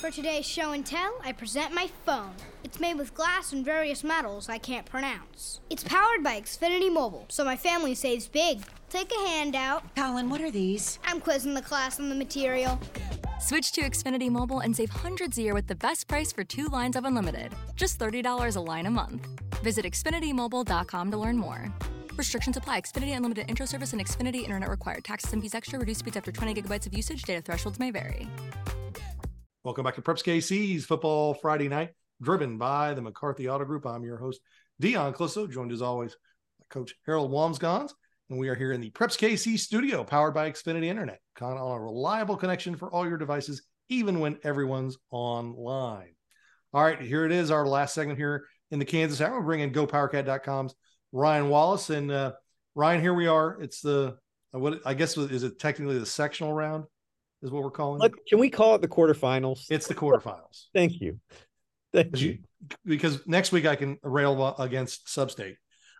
For today's show and tell, I present my phone. It's made with glass and various metals I can't pronounce. It's powered by Xfinity Mobile, so my family saves big. Take a handout. Colin, what are these? I'm quizzing the class on the material. Switch to Xfinity Mobile and save hundreds a year with the best price for two lines of unlimited. Just $30 a line a month. Visit XfinityMobile.com to learn more. Restrictions apply. Xfinity Unlimited Intro Service and Xfinity Internet required. Taxes and fees extra. Reduced speeds after 20 gigabytes of usage. Data thresholds may vary. Welcome back to Preps KC's Football Friday Night, driven by the McCarthy Auto Group. I'm your host, Dion Clisso, joined as always by Coach Harold Wamsgons. And we are here in the Preps KC studio, powered by Xfinity Internet. On a reliable connection for all your devices, even when everyone's online. All right, here it is, our last segment here in the Kansas Hour. We're bringing GoPowerCat.com's Ryan Wallace. And uh, Ryan, here we are. It's the, what I guess, is it technically the sectional round? Is what we're calling Look, Can we call it the quarterfinals? It's the quarterfinals. Thank you. Thank you. Because next week I can rail against Substate.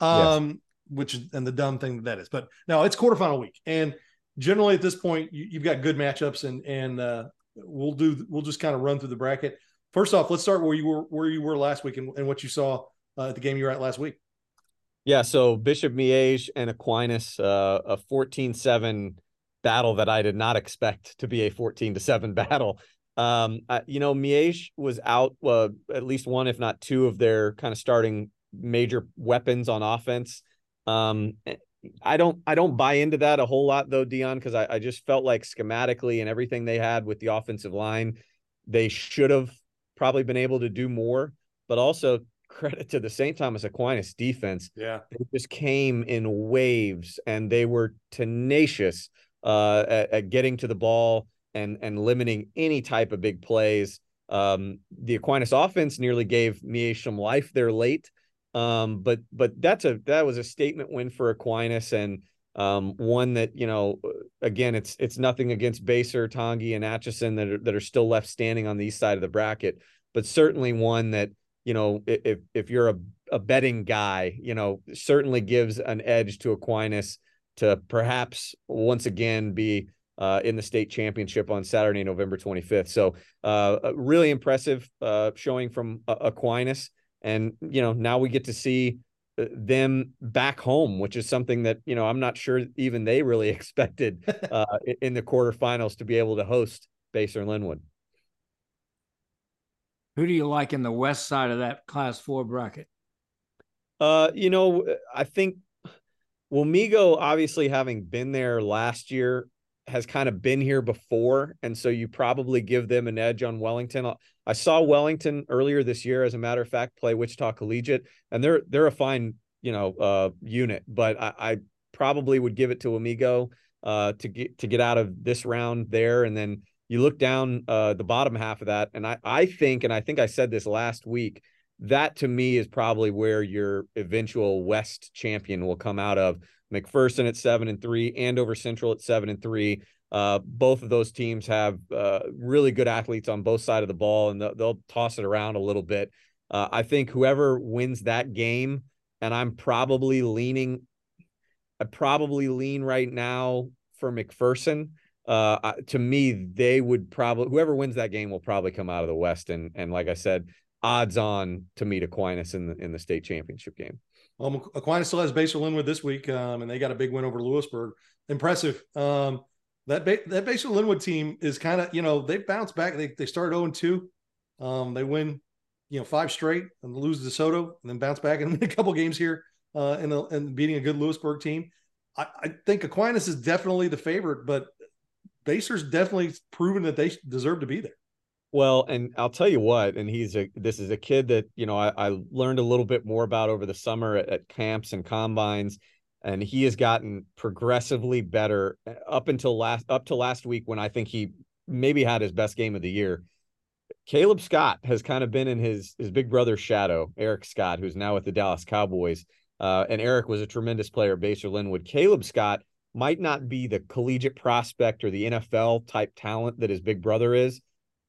Um, yes which and the dumb thing that, is. But no, it's quarterfinal week, and generally at this point you, have got good matchups, and and uh, we'll do we'll just kind of run through the bracket. First off, let's start where you were where you were last week and, and what you saw uh, at the game you were at last week. Yeah, so Bishop Miege and Aquinas, uh, a 14-7 battle that I did not expect to be a 14 to 7 battle. Um, you know, Miege was out uh, at least one, if not two, of their kind of starting major weapons on offense. Um, I don't I don't buy into that a whole lot though, Dion, because I, I just felt like schematically and everything they had with the offensive line, they should have probably been able to do more. But also credit to the St. Thomas Aquinas defense. Yeah, they just came in waves and they were tenacious uh, at, at getting to the ball and and limiting any type of big plays. Um, the Aquinas offense nearly gave Miege life there late. Um, but but that's a that was a statement win for Aquinas and um, one that you know again it's it's nothing against Basehor, Tongi, and Atchison that are, that are still left standing on the east side of the bracket, but certainly one that you know if if you're a a betting guy, you know certainly gives an edge to Aquinas to perhaps once again be uh, in the state championship on Saturday, November 25th. So, uh, really impressive uh, showing from Aquinas and you know now we get to see uh, them back home, which is something that you know I'm not sure even they really expected uh, in the quarterfinals to be able to host Basehor Linwood. Who do you like in the west side of that Class Four bracket? Uh, you know, I think Wamego, obviously having been there last year, has kind of been here before, and so you probably give them an edge on Wellington. I saw Wellington earlier this year, as a matter of fact, play Wichita Collegiate, and they're they're a fine you know uh, unit, but I, I, probably would give it to Wamego uh, to get to get out of this round there, and then you look down uh, the bottom half of that, and I I think, and I think I said this last week, that to me is probably where your eventual West champion will come out of. McPherson at seven and three, Andover Central at seven and three. Uh, both of those teams have uh, really good athletes on both sides of the ball, and they'll, they'll toss it around a little bit. Uh, I think whoever wins that game, and I'm probably leaning, I probably lean right now for McPherson. Uh, to me, they would probably whoever wins that game will probably come out of the West, and and like I said, odds on to meet Aquinas in the in the state championship game. Well, Aquinas still has Basehor Linwood this week, um, and they got a big win over Louisburg. Impressive. Um, that ba- that Basehor Linwood team is kind of you know they bounced back. They they started zero oh two. Um, they win, you know, five straight and lose to DeSoto, and then bounce back in a couple games here uh, and and beating a good Louisburg team. I, I think Aquinas is definitely the favorite, but Basehor's definitely proven that they deserve to be there. Well, and I'll tell you what, and he's a this is a kid that you know I, I learned a little bit more about over the summer at, at, camps and combines, and he has gotten progressively better uh, up until last up to last week when I think he maybe had his best game of the year. Caleb Scott has kind of been in his his big brother's shadow, Eric Scott, who's now with the Dallas Cowboys. Uh, and Eric was a tremendous player, Basehor Linwood. Caleb Scott might not be the collegiate prospect or the NFL type talent that his big brother is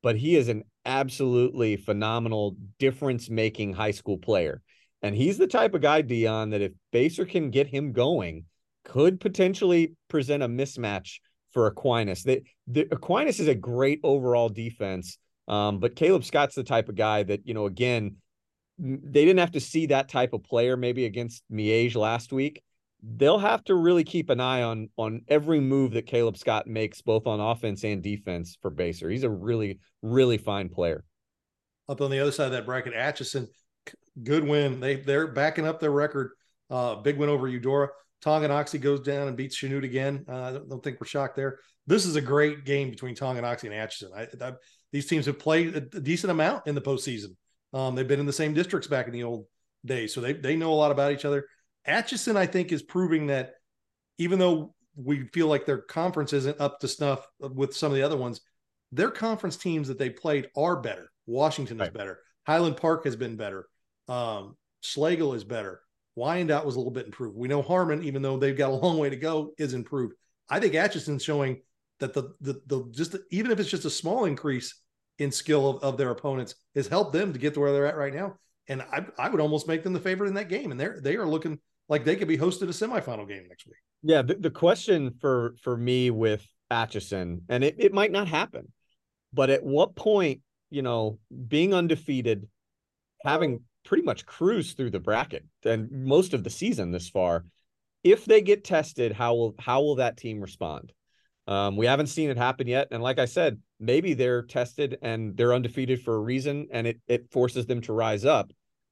but he is an absolutely phenomenal difference making high school player. And he's the type of guy, Dion, that if Basehor can get him going, could potentially present a mismatch for Aquinas. That the Aquinas is a great overall defense. Um, but Caleb Scott's the type of guy that, you know, again, they didn't have to see that type of player maybe against Miege last week. They'll have to really keep an eye on on every move that Caleb Scott makes, both on offense and defense for Basehor. He's a really, really fine player. Up on the other side of that bracket, Atchison, good win. They they're backing up their record. Uh, big win over Eudora. Tonganoxie goes down and beats Chanute again. Uh, I don't, don't, think we're shocked there. This is a great game between Tonganoxie and Atchison. I, I, these teams have played a, decent amount in the postseason. Um, they've been in the same districts back in the old days, so they they know a lot about each other. Atchison, I think, is proving that even though we feel like their conference isn't up to snuff with some of the other ones, their conference teams that they played are better. Washington right. is better. Highland Park has been better. Um, Schlagle is better. Wyandotte was a little bit improved. We know Harmon, even though they've got a long way to go, is improved. I think Atchison's showing that the the, the just even if it's just a small increase in skill of, of their opponents has helped them to get to where they're at right now. And I, I would almost make them the favorite in that game. And they're they are looking like they could be hosted a semifinal game next week. Yeah, the, the question for for me with Atchison, and it, it might not happen, but at what point, you know, being undefeated, having pretty much cruised through the bracket and most of the season this far, if they get tested, how will how will that team respond? Um, we haven't seen it happen yet. And like I said, maybe they're tested and they're undefeated for a reason and it it forces them to rise up.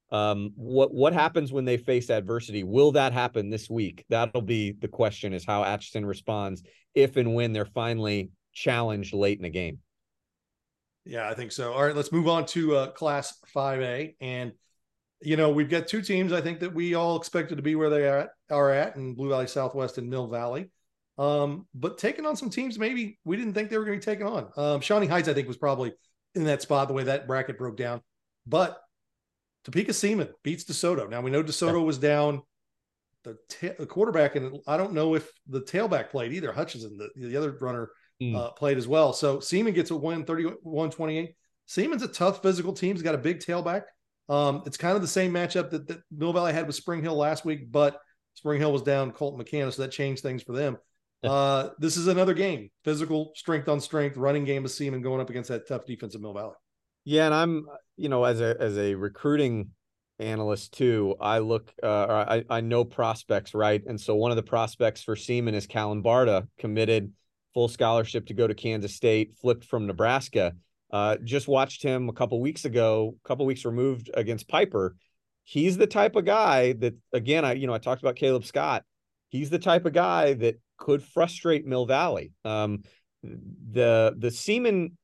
Um, what what happens when they face adversity? Will that happen this week? That'll be the question is how Atchison responds if and when they're finally challenged late in the game. Yeah, I think so. All right, let's move on to uh, Class 5A. And, you know, we've got two teams I think that we all expected to be where they are at, are at in Blue Valley Southwest and Mill Valley. Um, but taking on some teams maybe we didn't think they were going to be taken on. Um, Shawnee Heights, I think, was probably in that spot the way that bracket broke down. But Topeka Seaman beats DeSoto. Now we know DeSoto yeah. was down. The, ta- the, quarterback, and I don't know if the tailback played either. Hutchinson, the, the other runner, mm. uh, played as well. So Seaman gets a win 31 28. Seaman's a tough physical team. He's got a big tailback. Um, it's kind of the same matchup that, that Mill Valley had with Spring Hill last week, but Spring Hill was down Colton McCann, so that changed things for them. Uh, this is another game, physical strength on strength, running game of Seaman going up against that tough defense of Mill Valley. Yeah, and I'm, you know, as a as a recruiting analyst too, I look, uh, I I know prospects, right? And so one of the prospects for Seaman is Callan Barta, committed full scholarship to go to Kansas State, flipped from Nebraska. Uh, just watched him a couple weeks ago, a couple weeks removed against Piper. He's the type of guy that, again, I you know I talked about Caleb Scott. He's the type of guy that could frustrate Mill Valley. Um, the the Seaman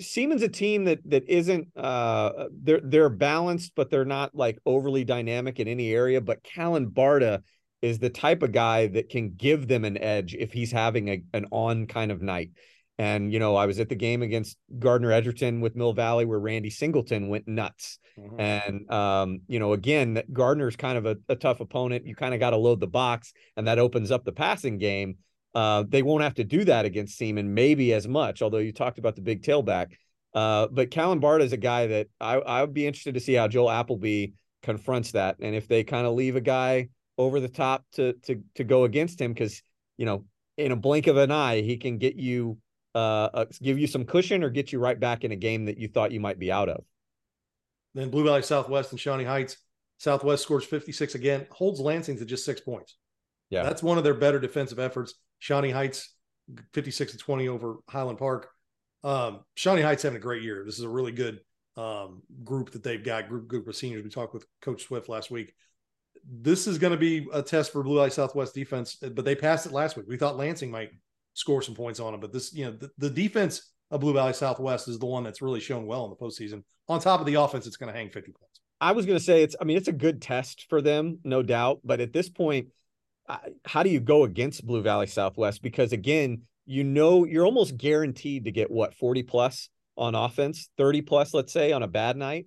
Seaman's a team that that isn't uh they're they're balanced, but they're not like overly dynamic in any area. But Callan Barta is the type of guy that can give them an edge if he's having a, an on kind of night. And you know, I was at the game against Gardner Edgerton with Mill Valley where Randy Singleton went nuts. Mm-hmm. And um, you know, again, Gardner's kind of a, a tough opponent. You kind of got to load the box, and that opens up the passing game. Uh, they won't have to do that against Seaman, maybe as much. Although you talked about the big tailback, uh, but Callan Barta is a guy that I I would be interested to see how Joel Applebee confronts that, and if they kind of leave a guy over the top to to to go against him, because you know, in a blink of an eye, he can get you uh, uh, give you some cushion or get you right back in a game that you thought you might be out of. Then Blue Valley Southwest and Shawnee Heights. Southwest scores 56 again, holds Lansing to just six points. Yeah. That's one of their better defensive efforts. Shawnee Heights, 56 to 20 over Highland Park. Um, Shawnee Heights having a great year. This is a really good um, group that they've got, group, group of seniors. We talked with Coach Swift last week. This is going to be a test for Blue Valley Southwest defense, but they passed it last week. We thought Lansing might score some points on them. But this, you know, the, the defense of Blue Valley Southwest is the one that's really shown well in the postseason. On top of the offense, it's going to hang 50 points. I was going to say it's, I mean, it's a good test for them, no doubt. But at this point, how do you go against Blue Valley Southwest? Because again, you know, you're almost guaranteed to get what 40 plus on offense, 30 plus, let's say, on a bad night.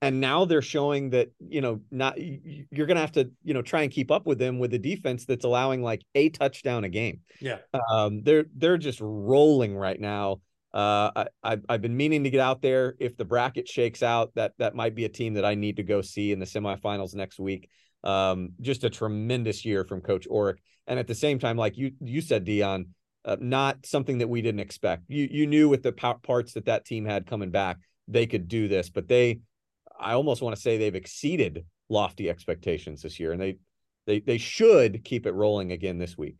And now they're showing that you know not you're gonna have to you know try and keep up with them with the defense that's allowing like a touchdown a game. Yeah. Um they're they're just rolling right now. Uh I I've been meaning to get out there. If the bracket shakes out that that might be a team that I need to go see in the semifinals next week um just a tremendous year from coach Orick and at the same time like you you said Dion uh, not something that we didn't expect. You you knew with the parts that that team had coming back, they could do this, but they, I almost want to say they've exceeded lofty expectations this year, and they they they should keep it rolling again this week.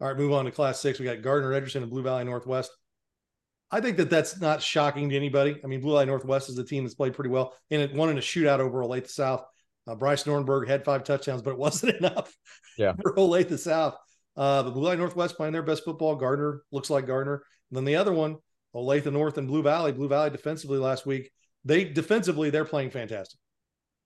All right, move on to Class Six. We got Gardner Edgerton and Blue Valley Northwest. I think that that's not shocking to anybody. I mean, Blue Valley Northwest is a team that's played pretty well, and it won in a shootout over Olathe South. Uh, Bryce Nornberg had five touchdowns, but it wasn't enough yeah. for Olathe South. Uh, the Blue Valley Northwest playing their best football. Gardner looks like Gardner. And then the other one, Olathe North and Blue Valley. Blue Valley defensively last week. They defensively they're playing fantastic.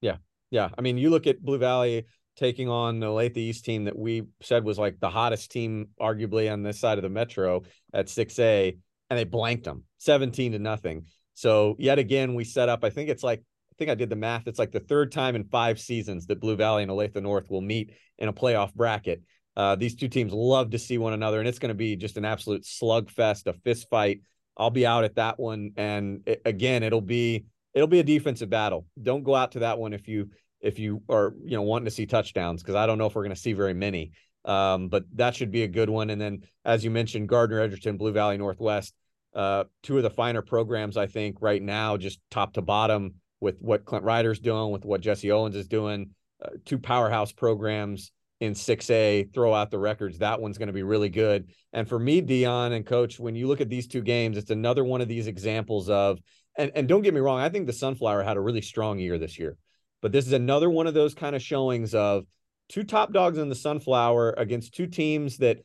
Yeah, yeah. I mean, you look at Blue Valley taking on the Olathe East team that we said was like the hottest team, arguably on this side of the metro at 6A, and they blanked them 17 to nothing. So yet again, we set up. I think it's like think I did the math. It's like the third time in five seasons that Blue Valley and Olathe North will meet in a playoff bracket. Uh, these two teams love to see one another, and it's going to be just an absolute slugfest, a fist fight. I'll be out at that one, and it, again, it'll be it'll be a defensive battle. Don't go out to that one if you if you are you know wanting to see touchdowns because I don't know if we're going to see very many. Um, but that should be a good one. And then, as you mentioned, Gardner Edgerton, Blue Valley Northwest, uh, two of the finer programs I think right now, just top to bottom with what Clint Ryder's doing, with what Jesse Owens is doing, uh, two powerhouse programs in 6A, throw out the records. That one's going to be really good. And for me, Dion and coach, when you look at these two games, it's another one of these examples of, and, and don't get me wrong, I think the Sunflower had a really strong year this year. But this is another one of those kind of showings of two top dogs in the Sunflower against two teams that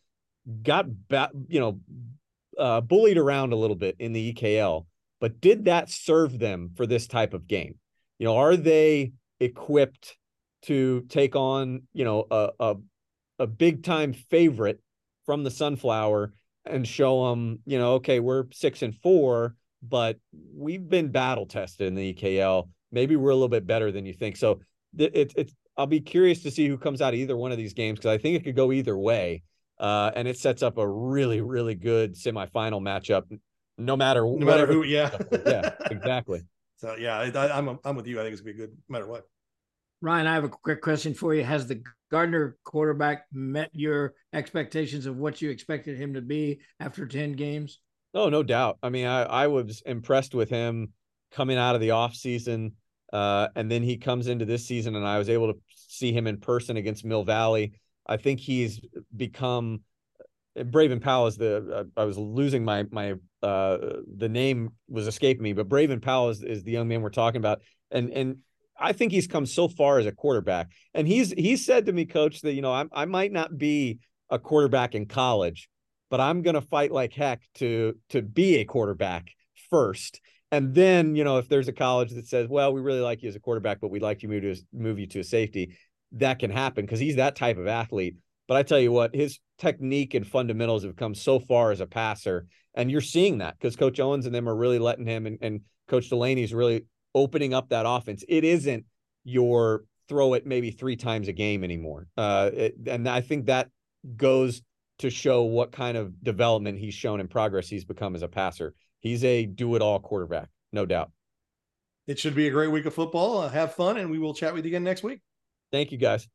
got, ba- you know, uh, bullied around a little bit in the EKL. But did that serve them for this type of game? You know, are they equipped to take on, you know, a a, a big time favorite from the Sunflower and show them, you know, okay, we're six and four, but we've been battle tested in the EKL. Maybe we're a little bit better than you think. So it's it's I'll be curious to see who comes out of either one of these games because I think it could go either way. Uh, and it sets up a really, really good semifinal matchup, no matter no matter who. Yeah, yeah, exactly. So yeah, I, am I'm, I'm with you. I think it's gonna be good no matter what. Ryan, I have a quick question for you. Has the Gardner quarterback met your expectations of what you expected him to be after 10 games? Oh, no doubt. I mean, I, I was impressed with him coming out of the offseason. Uh, and then he comes into this season, and I was able to see him in person against Mill Valley. I think he's become Braven Powell is the uh, I was losing my my uh the name was escaping me, but Braven Powell is, is the young man we're talking about. And and I think he's come so far as a quarterback. And he's he said to me, coach, that you know, I, I might not be a quarterback in college, but I'm gonna fight like heck to to be a quarterback first. And then, you know, if there's a college that says, well, we really like you as a quarterback, but we'd like you move to move you to a safety, that can happen because he's that type of athlete. But I tell you what, his technique and fundamentals have come so far as a passer. And you're seeing that because Coach Owens and them are really letting him and, and Coach Delaney's really opening up that offense. It isn't your throw it maybe three times a game anymore. Uh, it, and I think that goes to show what kind of development he's shown and progress he's become as a passer. He's a do it all quarterback, no doubt. It should be a great week of football. Uh, have fun, and we will chat with you again next week. Thank you, guys.